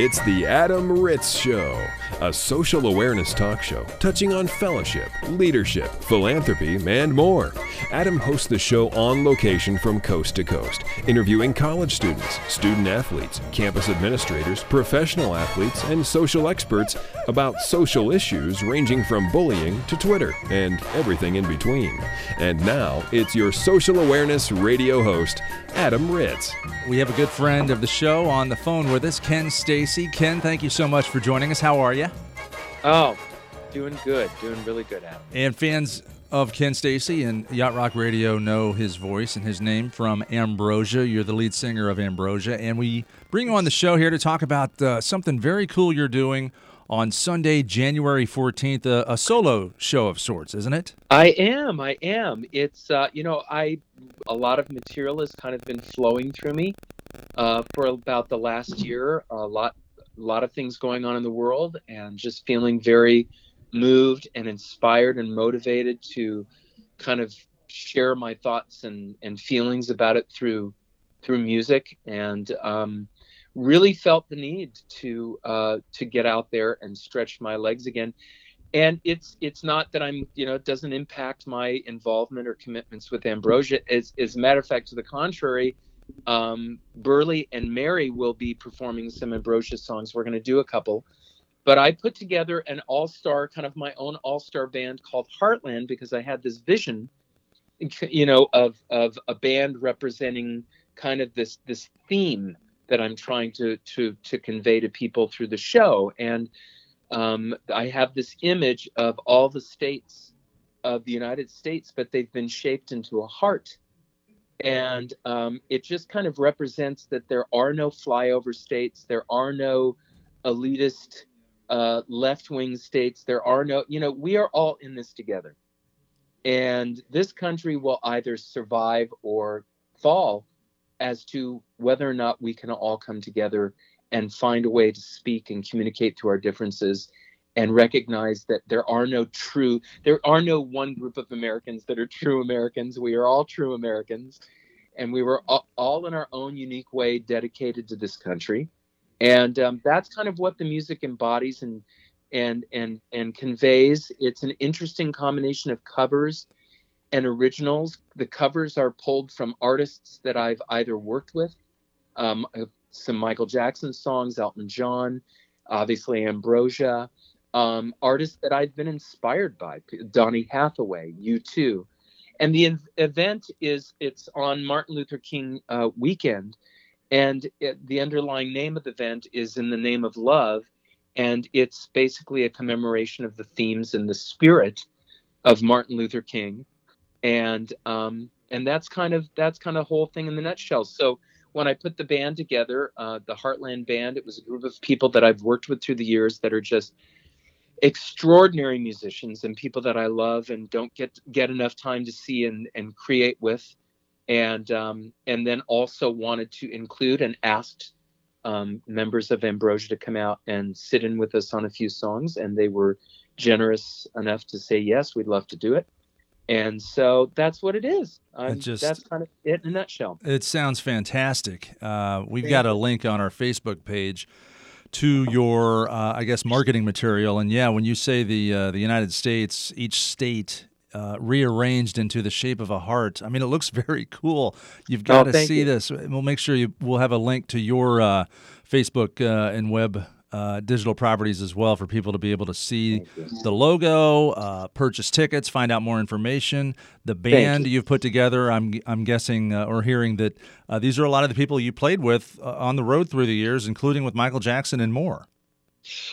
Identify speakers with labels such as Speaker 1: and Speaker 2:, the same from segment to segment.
Speaker 1: It's the Adam Ritz Show, a social awareness talk show touching on fellowship, leadership, philanthropy, and more. Adam hosts the show on location from coast to coast, interviewing college students, student athletes, campus administrators, professional athletes, and social experts about social issues ranging from bullying to Twitter and everything in between. And now, it's your social awareness radio host, Adam Ritz.
Speaker 2: We have a good friend of the show on the phone with us, Ken Stacey. Ken, thank you so much for joining us. How are you?
Speaker 3: Oh, doing good. Doing really good, Adam.
Speaker 2: And fans of Ken Stacey and Yacht Rock Radio know his voice and his name from Ambrosia. You're the lead singer of Ambrosia. And we bring you on the show here to talk about uh, something very cool you're doing on Sunday, January 14th, a, a, solo show of sorts, isn't it?
Speaker 3: I am. I am. It's, uh, you know, I, a lot of material has kind of been flowing through me uh, for about the last year. A lot, a lot of things going on in the world and just feeling very moved and inspired and motivated to kind of share my thoughts and, and feelings about it through, through music. And, um, really felt the need to uh, to get out there and stretch my legs again. And it's it's not that I'm you know it doesn't impact my involvement or commitments with Ambrosia. As as a matter of fact, to the contrary, um, Burleigh and Mary will be performing some Ambrosia songs. We're going to do a couple. But I put together an all-star kind of my own all-star band called Heartland because I had this vision, you know, of of a band representing kind of this this theme that I'm trying to to to convey to people through the show. And um, I have this image of all the states of the United States, but they've been shaped into a heart. And um, it just kind of represents that there are no flyover states, there are no elitist uh, left wing states, there are no, you know, we are all in this together. And this country will either survive or fall as to whether or not we can all come together and find a way to speak and communicate through our differences and recognize that there are no true there are no one group of americans that are true americans. We are all true americans. And we were all, in our own unique way dedicated to this country. And um, that's kind of what the music embodies and and and and conveys. It's an interesting combination of covers and originals. The covers are pulled from artists that I've either worked with, um, some Michael Jackson songs, Elton John, obviously Ambrosia, um, artists that I've been inspired by, Donny Hathaway, U2. And the event is it's on Martin Luther King uh, weekend, and it, the underlying name of the event is in the name of love, and it's basically a commemoration of the themes and the spirit of Martin Luther King and um, and that's kind of that's kind of whole thing in the nutshell. So when I put the band together, uh, the Heartland Band, it was a group of people that I've worked with through the years that are just extraordinary musicians and people that I love and don't get get enough time to see and and create with, and um, and then also wanted to include and asked um, members of Ambrosia to come out and sit in with us on a few songs, and they were generous enough to say yes, we'd love to do it and so that's what it is. Just, that's kind of it in a nutshell.
Speaker 2: It sounds fantastic. Uh, we've Thank got a link on our Facebook page to your, uh, I guess, marketing material. And yeah, when you say the uh, the United States, each state uh, rearranged into the shape of a heart. I mean, it looks very cool. You've got oh, to see you. this. We'll make sure you. We'll have a link to your uh, Facebook uh, and web uh, digital properties as well for people to be able to see the logo, uh, purchase tickets, find out more information. The band you. have put together, I'm I'm guessing uh, or hearing that uh, these are a lot of the people you played with uh, on the road through the years, including with Michael Jackson and more.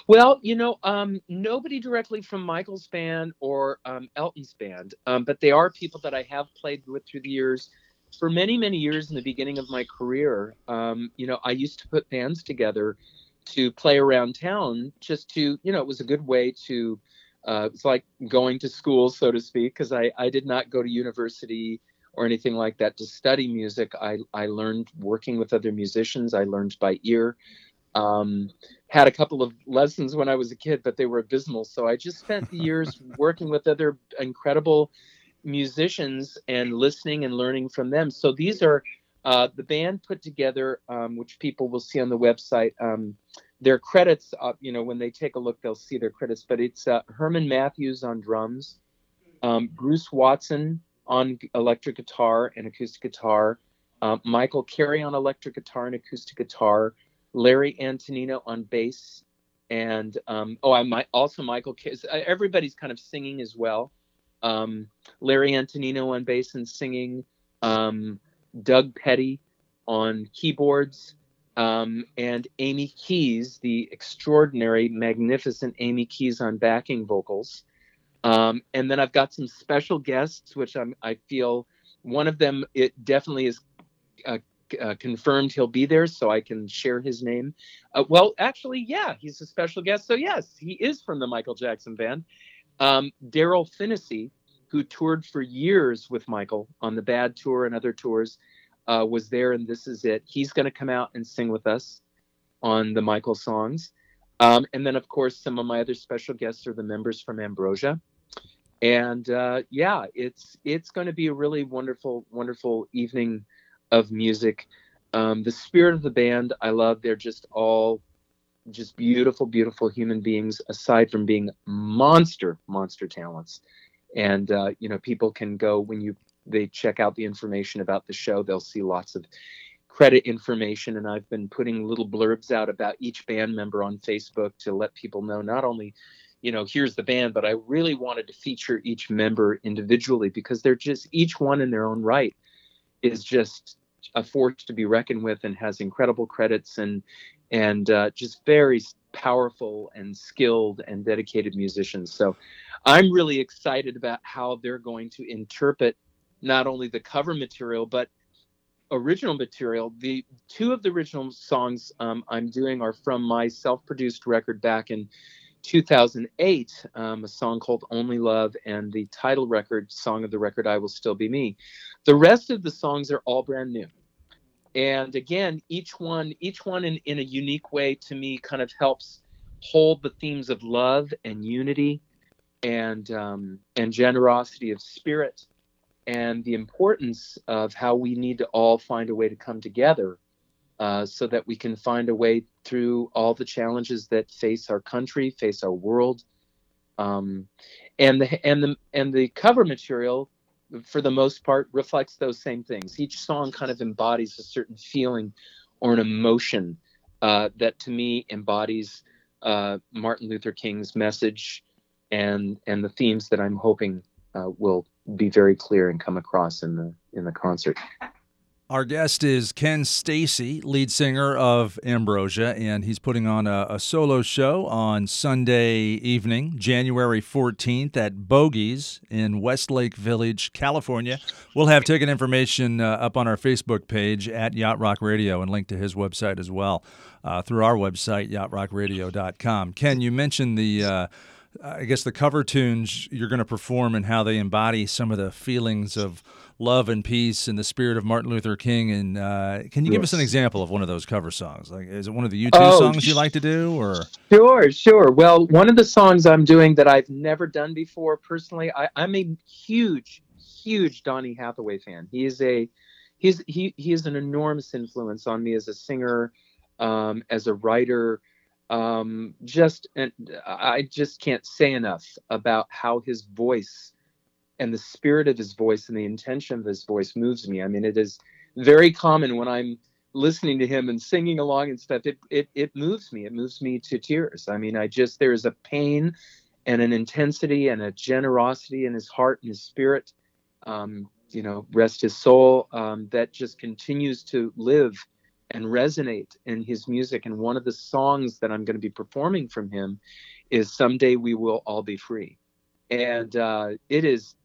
Speaker 3: Well, you know, um, nobody directly from Michael's band or um, Elton's band, um, but they are people that I have played with through the years. For many, many years in the beginning of my career, um, you know, I used to put bands together to play around town just to you know it was a good way to uh, it's like going to school so to speak because I, I did not go to university or anything like that to study music. I, I learned working with other musicians. I learned by ear. Um, had a couple of lessons when i was a kid but they were abysmal. So i just spent the years working with other incredible musicians and listening and learning from them. So these are uh, the band put together, um, which people will see on the website, um, their credits, uh, you know, when they take a look, they'll see their credits. But it's uh, Herman Matthews on drums, um, Bruce Watson on electric guitar and acoustic guitar, uh, Michael Carey on electric guitar and acoustic guitar, Larry Antonino on bass, and um, oh, I might also Michael. Uh, everybody's kind of singing as well. Um, Larry Antonino on bass and singing. Um, Doug Petty on keyboards um, and Amy Keys, the extraordinary, magnificent Amy Keys on backing vocals. Um, and then I've got some special guests, which I'm, I feel one of them it definitely is uh, uh, confirmed he'll be there, so I can share his name. Uh, well, actually, yeah, he's a special guest. So yes, he is from the Michael Jackson Band. Um, Darryl Phinnessee, who toured for years with Michael on the Bad Tour and other tours, uh, was there, and this is it. He's going to come out and sing with us on the Michael songs. Um, and then, of course, some of my other special guests are the members from Ambrosia. And uh, yeah, it's it's going to be a really wonderful, wonderful evening of music. Um, the spirit of the band, I love. They're just all just beautiful, beautiful human beings. Aside from being monster, monster talents, and uh, you know, people can go when you they check out the information about the show, they'll see lots of credit information. And I've been putting little blurbs out about each band member on Facebook to let people know not only, you know, here's the band, but I really wanted to feature each member individually because they're just each one in their own right is just a force to be reckoned with and has incredible credits and and uh, just very powerful and skilled and dedicated musicians. So I'm really excited about how they're going to interpret not only the cover material but original material. The two of the original songs um, I'm doing are from my self-produced record back in 2008, um, a song called "Only Love" and the title record song of the record "I Will Still Be Me." The rest of the songs are all brand new, and again, each one, each one in, in a unique way to me, kind of helps hold the themes of love and unity and um, and generosity of spirit and the importance of how we need to all find a way to come together uh, so that we can find a way through all the challenges that face our country, face our world. Um, and the and the and the cover material, for the most part, reflects those same things. Each song kind of embodies a certain feeling or an emotion uh, that, to me, embodies uh, Martin Luther King's message and and the themes that I'm hoping uh, will be very clear and come across in the in the concert.
Speaker 2: Our guest is Ken Stacey, lead singer of Ambrosia, and he's putting on a, a, solo show on Sunday evening, January 14th at Bogies in Westlake Village, California. We'll have ticket information uh, up on our Facebook page at Yacht Rock Radio and link to his website as well uh, through our website, yachtrockradio.com. Ken, you mentioned the. Uh, I guess the cover tunes you're going to perform and how they embody some of the feelings of love and peace and the spirit of Martin Luther King. And uh, can you yes. give us an example of one of those cover songs? Like, is it one of the U2 oh, songs you like to do, or?
Speaker 3: Sure, sure. Well, one of the songs I'm doing that I've never done before personally. I, I'm a huge, huge Donny Hathaway fan. He is a, he's he he is an enormous influence on me as a singer, um, as a writer um, just and I just can't say enough about how his voice and the spirit of his voice and the intention of his voice moves me. I mean, it is very common when I'm listening to him and singing along and stuff. It it it moves me. It moves me to tears. I mean, I just there is a pain and an intensity and a generosity in his heart and his spirit. Um, you know, rest his soul. Um, that just continues to live and resonate in his music. And one of the songs that I'm going to be performing from him is Someday We Will All Be Free. And uh, it is,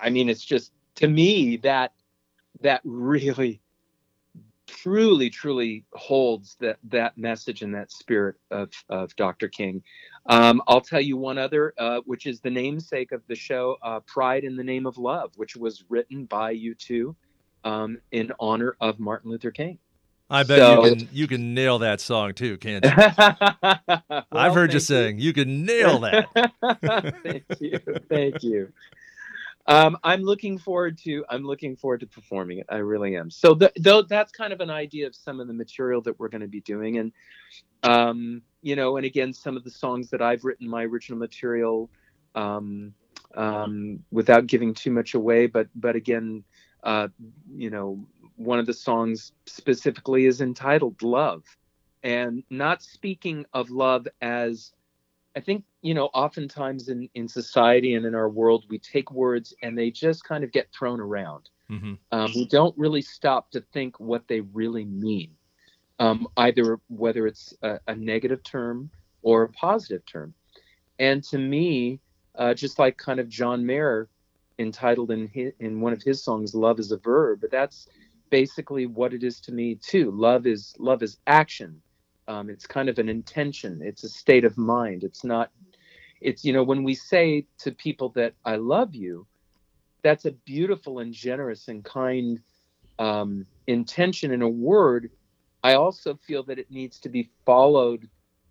Speaker 3: I mean, it's just to me that that really truly truly holds that that message and that spirit of of dr king um, i'll tell you one other uh, which is the namesake of the show uh, pride in the name of love which was written by you two um, in honor of martin luther king
Speaker 2: I bet so, you can you can nail that song too, can't you? well, I've heard you sing. You can nail that.
Speaker 3: thank you. Thank you. Um, I'm looking forward to I'm looking forward to performing it. I really am. So the, though that's kind of an idea of some of the material that we're going to be doing, and um, you know, and again, some of the songs that I've written, my original material, um, um, without giving too much away. But but again, uh, you know, one of the songs specifically is entitled "Love," and not speaking of love as I think you know, oftentimes in in society and in our world, we take words and they just kind of get thrown around. Mm-hmm. Um, we don't really stop to think what they really mean, um, either whether it's a, a, negative term or a positive term. And to me, uh, just like kind of John Mayer entitled in his, in one of his songs, "Love is a verb," but that's basically what it is to me too. Love is love is action. Um, it's kind of an intention. It's a state of mind. It's not it's you know when we say to people that i love you that's a beautiful and generous and kind um, intention in a word i also feel that it needs to be followed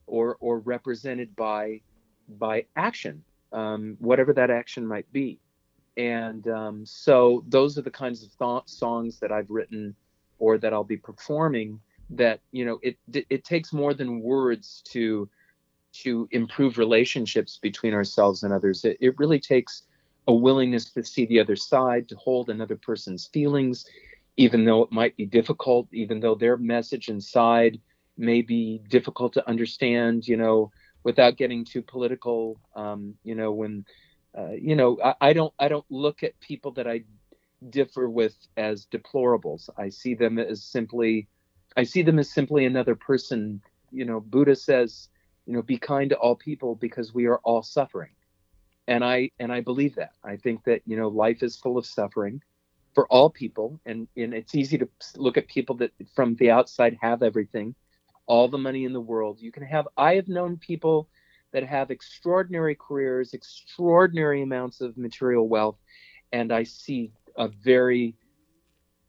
Speaker 3: or or represented by by action um, whatever that action might be and um, so those are the kinds of songs that i've written or that i'll be performing that you know it it takes more than words to to improve relationships between ourselves and others. It, it really takes a willingness to see the other side, to hold another person's feelings, even though it might be difficult, even though their message inside may be difficult to understand, you know, without getting too political. Um, you know, when, uh, you know, I, I don't, I don't look at people that I differ with as deplorables. I see them as simply, I see them as simply another person. You know, Buddha says, you know be kind to all people because we are all suffering and i and i believe that i think that you know life is full of suffering for all people and and it's easy to look at people that from the outside have everything all the money in the world you can have i have known people that have extraordinary careers extraordinary amounts of material wealth and i see a very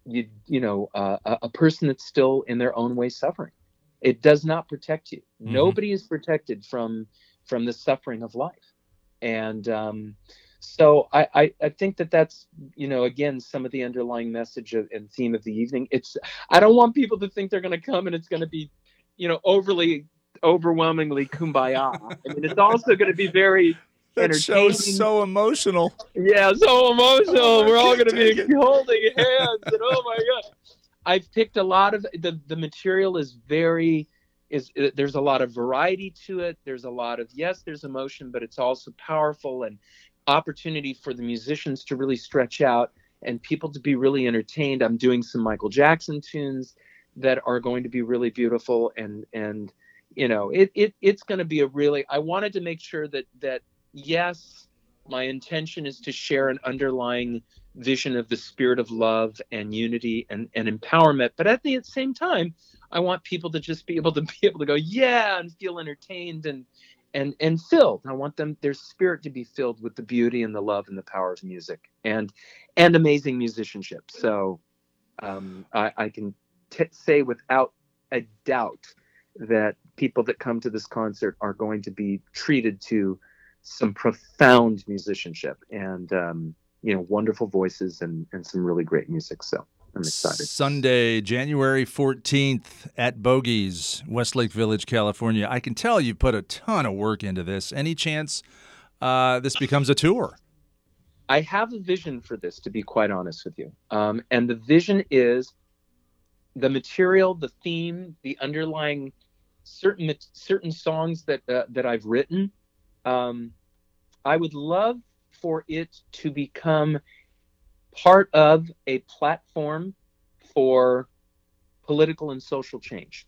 Speaker 3: you, you know uh, a person that's still in their own way suffering. It does not protect you. Mm-hmm. nobody is protected from from the suffering of life. And um, so I, I, I think that that's you know again some of the underlying message of, and theme of the evening. It's i don't want people to think they're going to come and it's going to be you know overly overwhelmingly kumbaya. I mean it's also going to be very
Speaker 2: that show's so emotional.
Speaker 3: Yeah so emotional. Oh, we're all going to be holding hands and oh my god. I've picked a lot of the the material is very is uh, there's a lot of variety to it. There's a lot of yes, there's emotion, but it's also powerful and opportunity for the musicians to really stretch out and people to be really entertained. I'm doing some Michael Jackson tunes that are going to be really beautiful and and you know it, it it's going to be a really I wanted to make sure that that yes my intention is to share an underlying vision of the spirit of love and unity and, and empowerment. But at the same time, I want people to just be able to be able to go, yeah, and feel entertained and and and filled. I want them their spirit to be filled with the beauty and the love and the power of music and and amazing musicianship. So um, I, I can t- say without a doubt that people that come to this concert are going to be treated to some profound musicianship and um, you know wonderful voices and and some really great music. So I'm excited.
Speaker 2: Sunday, January 14th at Bogies, Westlake Village, California. I can tell you put a ton of work into this. Any chance uh, this becomes a tour?
Speaker 3: I have a vision for this, to be quite honest with you. Um, and the vision is the material, the theme, the underlying certain certain songs that uh, that I've written. Um, I would love for it to become part of a platform for political and social change.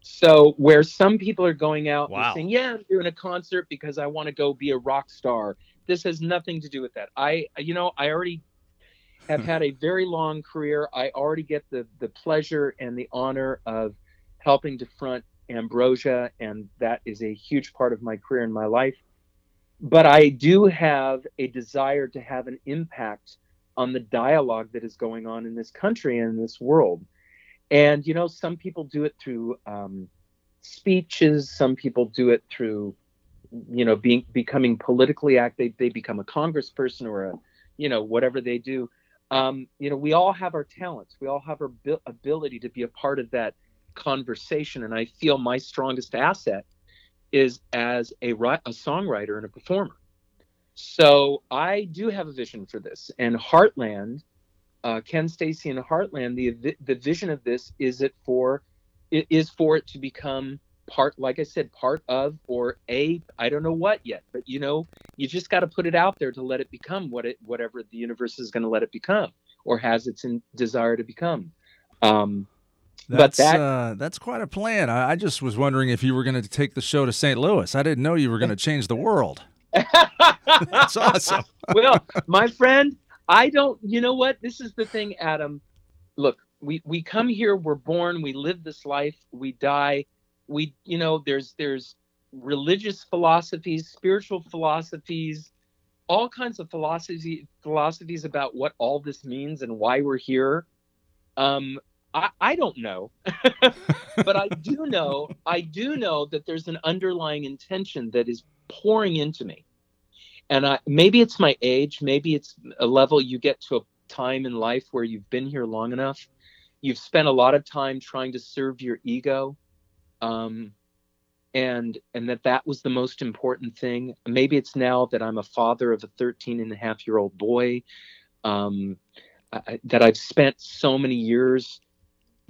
Speaker 3: So where some people are going out wow. and saying, "Yeah, I'm doing a concert because I want to go be a rock star." This has nothing to do with that. I, you know, I already have had a very long career. I already get the the pleasure and the honor of helping to front Ambrosia, and that is a huge part of my career and my life but I do have a desire to have an impact on the dialogue that is going on in this country and in this world. And, you know, some people do it through um, speeches, some people do it through, you know, being becoming politically active. They, they become a congressperson or a you know whatever they do um, you know we all have our talents we all have our ability to be a part of that conversation and i feel my strongest asset is as a, a songwriter and a performer. So i do have a vision for this and heartland uh, ken stacey and heartland the the vision of this is it for it is for it to become part like i said part of or a i don't know what yet but you know you just got to put it out there to let it become what it whatever the universe is going to let it become or has its in, desire to become. Um
Speaker 2: that's that, uh, that's quite a plan. I, I, just was wondering if you were going to take the show to St. Louis. I didn't know you were going to change the world. that's awesome.
Speaker 3: well, my friend, I don't. You know what? This is the thing, Adam. Look, we we come here. We're born. We live this life. We die we you know there's there's religious philosophies spiritual philosophies all kinds of philosophy philosophies about what all this means and why we're here um i i don't know. But i do know i do know that there's an underlying intention that is pouring into me. And I, maybe it's my age maybe it's a level you get to a time in life where you've been here long enough. You've spent a lot of time trying to serve your ego um, and and that that was the most important thing. Maybe it's now that i'm a father of a 13 and a half year old boy um, I, that i've spent so many years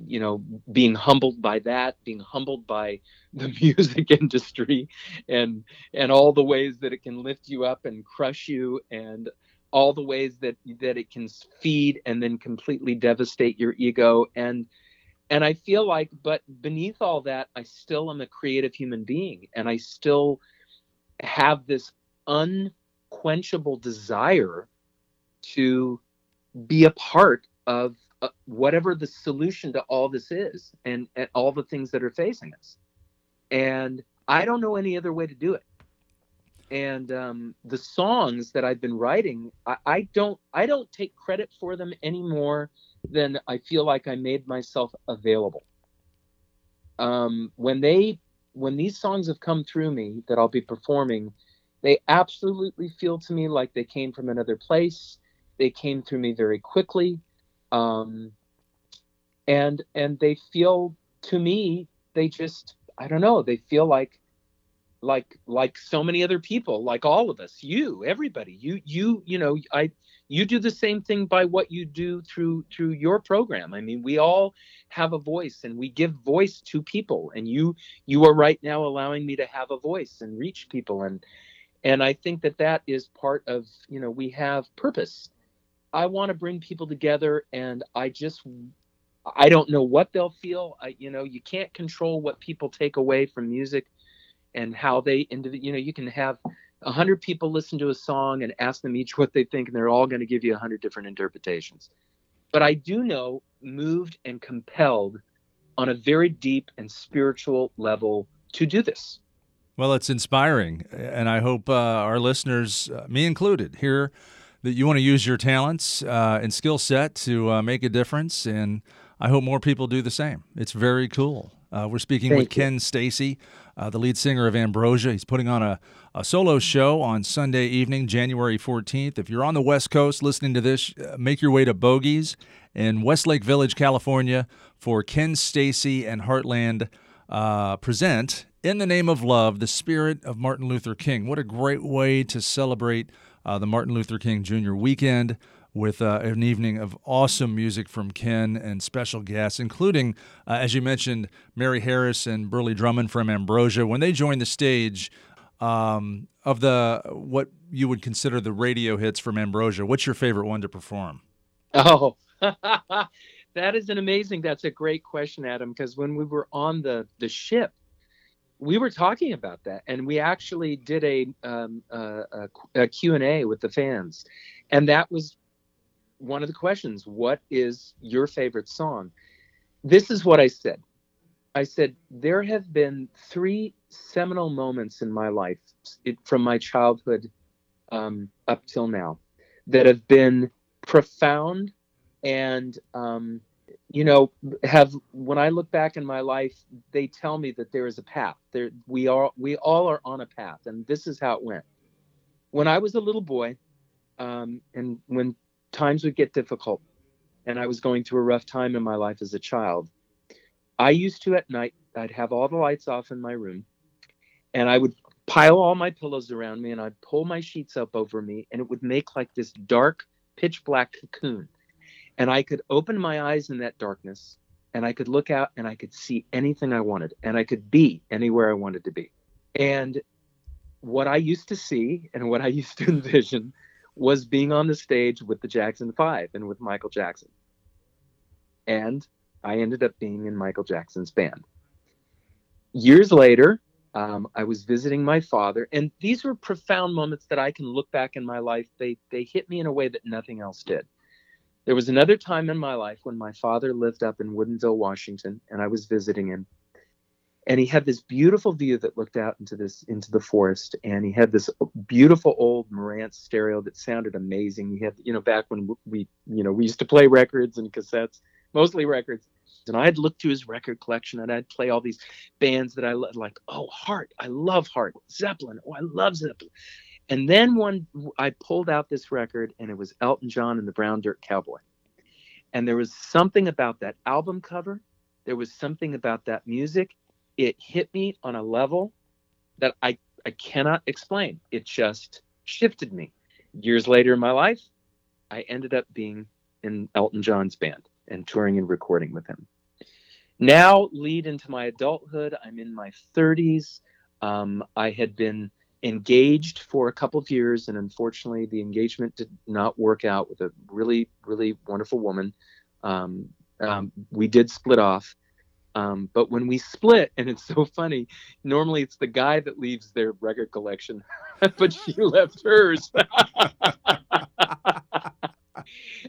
Speaker 3: you know being humbled by that being humbled by the music industry and and all the ways that it can lift you up and crush you and all the ways that that it can feed and then completely devastate your ego. And and I feel like, but beneath all that, I still am a creative human being, and I still have this unquenchable desire to be a part of uh, whatever the solution to all this is and, and all the things that are facing us. And I don't know any other way to do it. And um, the songs that I've been writing, I, I don't I don't take credit for them anymore than I feel like I made myself available. Um, when they when these songs have come through me that I'll be performing, they absolutely feel to me like they came from another place. They came through me very quickly, um, and and they feel to me they just I don't know they feel like like like so many other people like all of us you everybody you you you know i you do the same thing by what you do through through your program. I mean we all have a voice and we give voice to people and you you are right now allowing me to have a voice and reach people. And and i think that that is part of you know we have purpose i want to bring people together and i just i don't know what they'll feel. I, you know you can't control what people take away from music and how they you know you can have a hundred people listen to a song and ask them each what they think and they're all going to give you a hundred different interpretations. But i do know moved and compelled on a very deep and spiritual level to do this.
Speaker 2: Well it's inspiring and i hope uh, our listeners uh, me included hear that you want to use your talents uh, and skill set to uh, make a difference and i hope more people do the same it's very cool uh, we're speaking Thank with you. Ken Stacey, uh, the lead singer of Ambrosia. He's putting on a, a solo show on Sunday evening, January 14th. If you're on the West Coast listening to this, uh, make your way to Bogies in Westlake Village, California for Ken Stacey and Heartland uh, present In the Name of Love, the Spirit of Martin Luther King. What a great way to celebrate uh, the Martin Luther King Jr. weekend with uh, an evening of awesome music from Ken and special guests, including, uh, as you mentioned, Mary Harris and Burleigh Drummond from Ambrosia. When they joined the stage, um, of the what you would consider the radio hits from Ambrosia, what's your favorite one to perform?
Speaker 3: Oh, that is an amazing. That's a great question, Adam. Because when we were on the the ship, we were talking about that, and we actually did a um, a, a Q and A with the fans, and that was one of the questions what is your favorite song? This is what i said. I said there have been three seminal moments in my life it, from my childhood um, up till now that have been profound and um, you know have when i look back in my life they tell me that there is a path there we are we all are on a path and this is how it went when i was a little boy um, and when times would get difficult, and I was going through a rough time in my life as a child, I used to at night. I'd have all the lights off in my room, and I would pile all my pillows around me, and I'd pull my sheets up over me, and it would make like this dark, pitch black cocoon. And I could open my eyes in that darkness, and I could look out, and I could see anything I wanted, and I could be anywhere I wanted to be. And what I used to see and what I used to envision was being on the stage with the Jackson Five and with Michael Jackson. And I ended up being in Michael Jackson's band. Years later, um, I was visiting my father, and these were profound moments that I can look back in my life. They they hit me in a way that nothing else did. There was another time in my life when my father lived up in Woodinville, Washington, and I was visiting him. And he had this beautiful view that looked out into this into the forest and he had this beautiful old Marantz stereo that sounded amazing. He had you know back when we you know we used to play records and cassettes mostly records. And i'd look through his record collection and i'd play all these bands that i loved like oh heart i love heart zeppelin oh i love zeppelin and then one i pulled out this record and it was elton john and the brown dirt cowboy and there was something about that album cover there was something about that music it hit me on a level that I, I cannot explain. It just shifted me. Years later in my life, I ended up being in Elton John's band and touring and recording with him. Now, lead into my adulthood. I'm in my 30s. Um, I had been engaged for a couple of years, and unfortunately, the engagement did not work out with a really, really wonderful woman. Um, um, we did split off, um, but when we split, and it's so funny, normally it's the guy that leaves their record collection, but she left hers.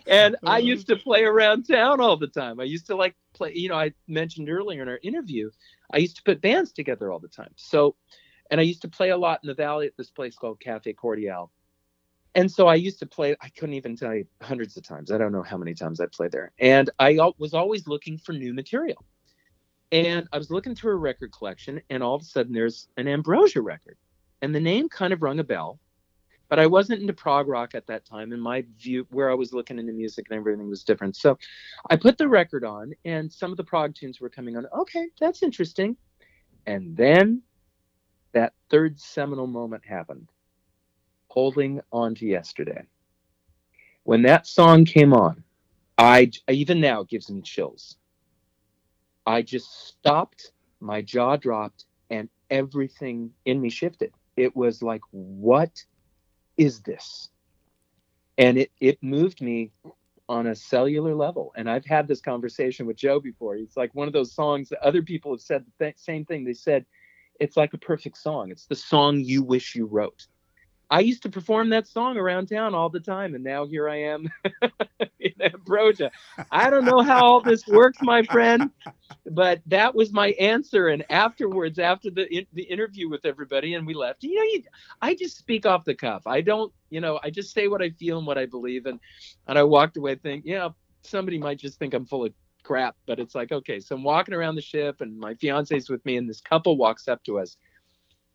Speaker 3: and I used to play around town all the time. I used to like play, you know, I mentioned earlier in our interview, I used to put bands together all the time. So, and I used to play a lot in the valley at this place called Cafe Cordial. And so I used to play, I couldn't even tell you hundreds of times. I don't know how many times I played there. And I was always looking for new material. And I was looking through a record collection, and all of a sudden there's an Ambrosia record. And the name kind of rung a bell, but I wasn't into prog rock at that time. And my view, where I was looking into music and everything was different. So I put the record on, and some of the prog tunes were coming on. Okay, that's interesting. And then that third seminal moment happened holding on to yesterday. When that song came on, I even now gives me chills I just stopped, my jaw dropped, and everything in me shifted. It was like, what is this? And it, it moved me on a cellular level. And I've had this conversation with Joe before. It's like one of those songs that other people have said the th- same thing. They said, it's like a perfect song. It's the song you wish you wrote. I used to perform that song around town all the time, and now here I am in Ambrosia. I don't know how all this works, my friend, but that was my answer. And afterwards, after the in, the interview with everybody, and we left, you know, you, I just speak off the cuff. I don't, you know, I just say what I feel and what I believe, and and I walked away thinking, yeah, somebody might just think I'm full of crap, but it's like, okay, so I'm walking around the ship, and my fiance's with me, and this couple walks up to us,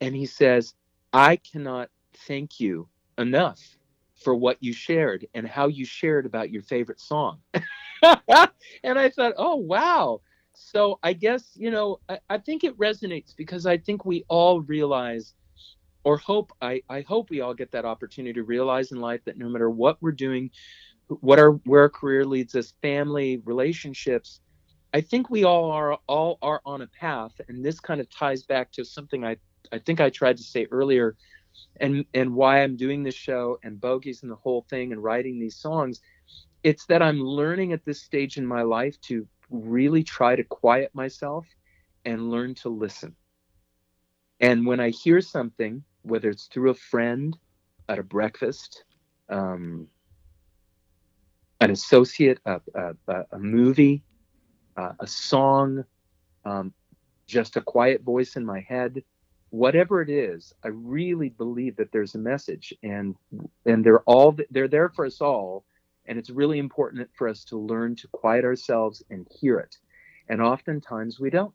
Speaker 3: and he says, I cannot thank you enough for what you shared and how you shared about your favorite song. and I thought, oh, wow. So I guess, you know, I, I, think it resonates because I think we all realize or hope, I, I hope we all get that opportunity to realize in life that no matter what we're doing, what our, where our career leads us, family, relationships, I think we all are all are on a path. And this kind of ties back to something I, I think I tried to say earlier and and why I'm doing this show and bogies and the whole thing and writing these songs, it's that I'm learning at this stage in my life to really try to quiet myself and learn to listen. And when I hear something, whether it's through a friend at a breakfast, um, an associate, a, a, a movie, uh, a song, um, just a quiet voice in my head, whatever it is, I really believe that there's a message, and and they're all they're there for us all, and it's really important for us to learn to quiet ourselves and hear it, and oftentimes we don't,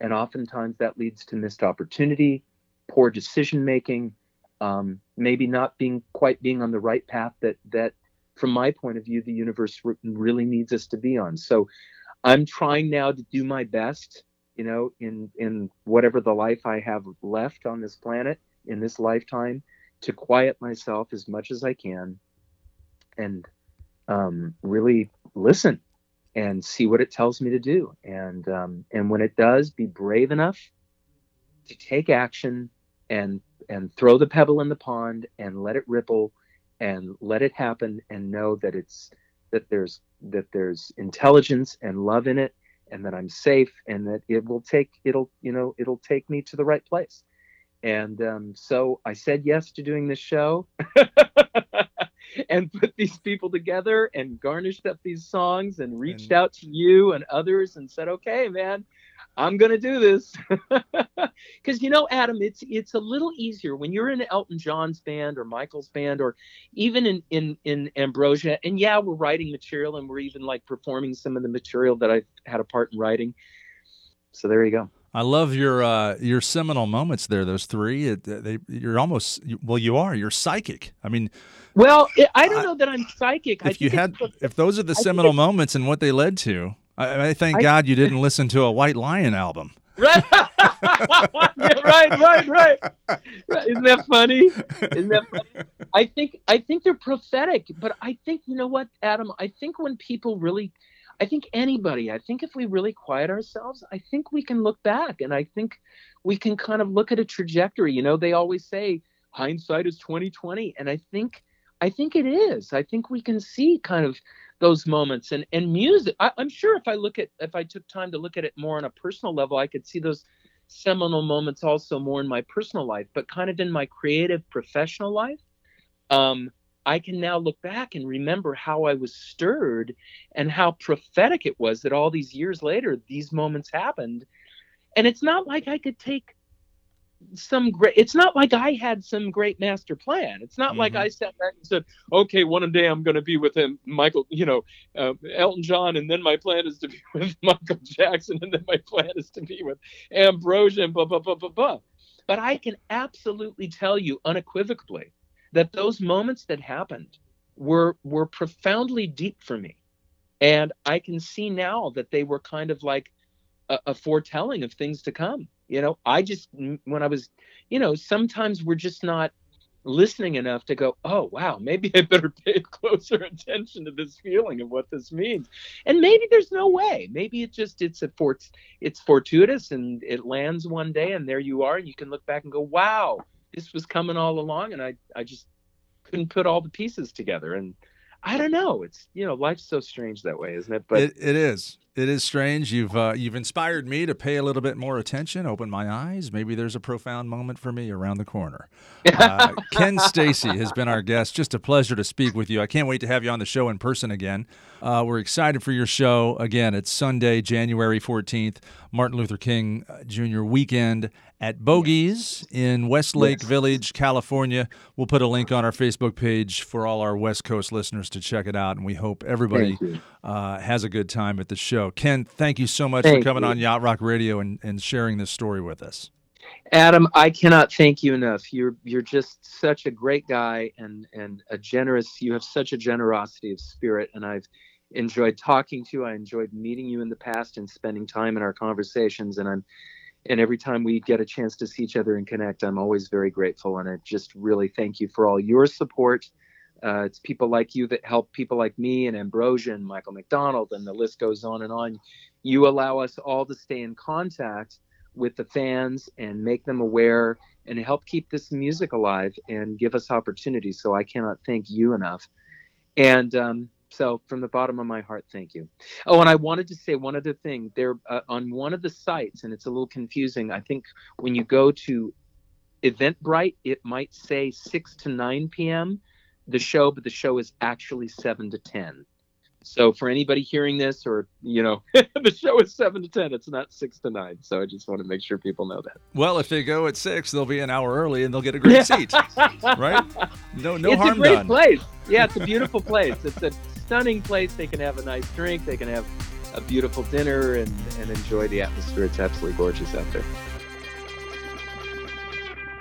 Speaker 3: and oftentimes that leads to missed opportunity, poor decision making, um, maybe not being quite being on the right path that that from my point of view the universe really needs us to be on. So i'm trying now to do my best you know in in whatever the life i have left on this planet in this lifetime to quiet myself as much as i can and um, really listen and see what it tells me to do. And um, and when it does be brave enough to take action and and throw the pebble in the pond and let it ripple and let it happen and know that it's that there's that there's intelligence and love in it and that I'm safe and that it will take it'll you know it'll take me to the right place. And um, so I said yes to doing this show and put these people together and garnished up these songs and reached and, out to you and others and said, okay, man, I'm gonna do this because you know, Adam, it's it's a little easier when you're in Elton John's band or Michael's band or even in in in Ambrosia. And yeah, we're writing material and we're even like performing some of the material that I had a part in writing. So there you go.
Speaker 2: I love your uh, your seminal moments there. Those three, it, they, you're almost well. You are. You're psychic. I mean,
Speaker 3: well, I don't know that I'm psychic.
Speaker 2: If you had, if those are the seminal moments and what they led to, I, I thank I, God you didn't listen to a White Lion album.
Speaker 3: Right, yeah, right, right, right, right. Isn't that funny? Isn't that funny? I think I think they're prophetic, but I think you know what, Adam. I think when people really, I think anybody. I think if we really quiet ourselves, I think we can look back, and I think we can kind of look at a trajectory. You know, they always say hindsight is twenty twenty, and I think I think it is. I think we can see kind of those moments. And and music I, i'm sure if i look at if i took time to look at it more on a personal level i could see those seminal moments also more in my personal life but kind of in my creative professional life. Um, i can now look back and remember how i was stirred and how prophetic it was that all these years later these moments happened. And it's not like i could take some great it's not like i had some great master plan. It's not mm-hmm. like i sat back and said okay one day i'm going to be with him michael you know uh, elton john and then my plan is to be with michael jackson and then my plan is to be with ambrosia and blah blah blah blah blah. But i can absolutely tell you unequivocally that those moments that happened were were profoundly deep for me. And i can see now that they were kind of like a, a foretelling of things to come you know, I just, when I was, you know, sometimes we're just not listening enough to go, oh, wow, maybe I better pay closer attention to this feeling of what this means. And maybe there's no way. Maybe it just, it's a fort, it's fortuitous and it lands one day and there you are. And you can look back and go, wow, this was coming all along. And I, I just couldn't put all the pieces together. And I don't know. It's, you know, life's so strange that way, isn't it?
Speaker 2: But it, it is it is strange. You've uh, you've inspired me to pay a little bit more attention, open my eyes. Maybe there's a profound moment for me around the corner. Uh, Ken Stacey has been our guest. Just a pleasure to speak with you. I can't wait to have you on the show in person again. Uh, we're excited for your show again. It's Sunday, January 14th, Martin Luther King uh, Jr. weekend at Bogies in Westlake yes. Village, California. We'll put a link on our Facebook page for all our West Coast listeners to check it out, and we hope everybody uh, has a good time at the show. Ken, thank you so much thank for coming you. on Yacht Rock Radio and, and sharing this story with us.
Speaker 3: Adam, I cannot thank you enough. You're you're just such a great guy and and a generous. You have such a generosity of spirit, and I've enjoyed talking to you. I enjoyed meeting you in the past and spending time in our conversations. And I'm and every time we get a chance to see each other and connect, I'm always very grateful. And I just really thank you for all your support uh, it's people like you that help people like me and Ambrosia and Michael McDonald, and the list goes on and on. You allow us all to stay in contact with the fans and make them aware and help keep this music alive and give us opportunities. So I cannot thank you enough. And um, so, from the bottom of my heart, thank you. Oh, and I wanted to say one other thing. There, uh, on one of the sites, and it's a little confusing. I think when you go to Eventbrite, it might say 6 to 9 p.m the show, but the show is actually seven to ten. So for anybody hearing this, or you know, the show is seven to ten. It's not six to nine. So I just want to make sure people know that.
Speaker 2: Well, if they go at six, they'll be an hour early and they'll get a great seat, right? No, no
Speaker 3: it's
Speaker 2: harm
Speaker 3: It's a great
Speaker 2: done.
Speaker 3: place. Yeah, it's a beautiful place. It's a stunning place. They can have a nice drink. They can have a beautiful dinner and, and enjoy the atmosphere. It's absolutely gorgeous out there.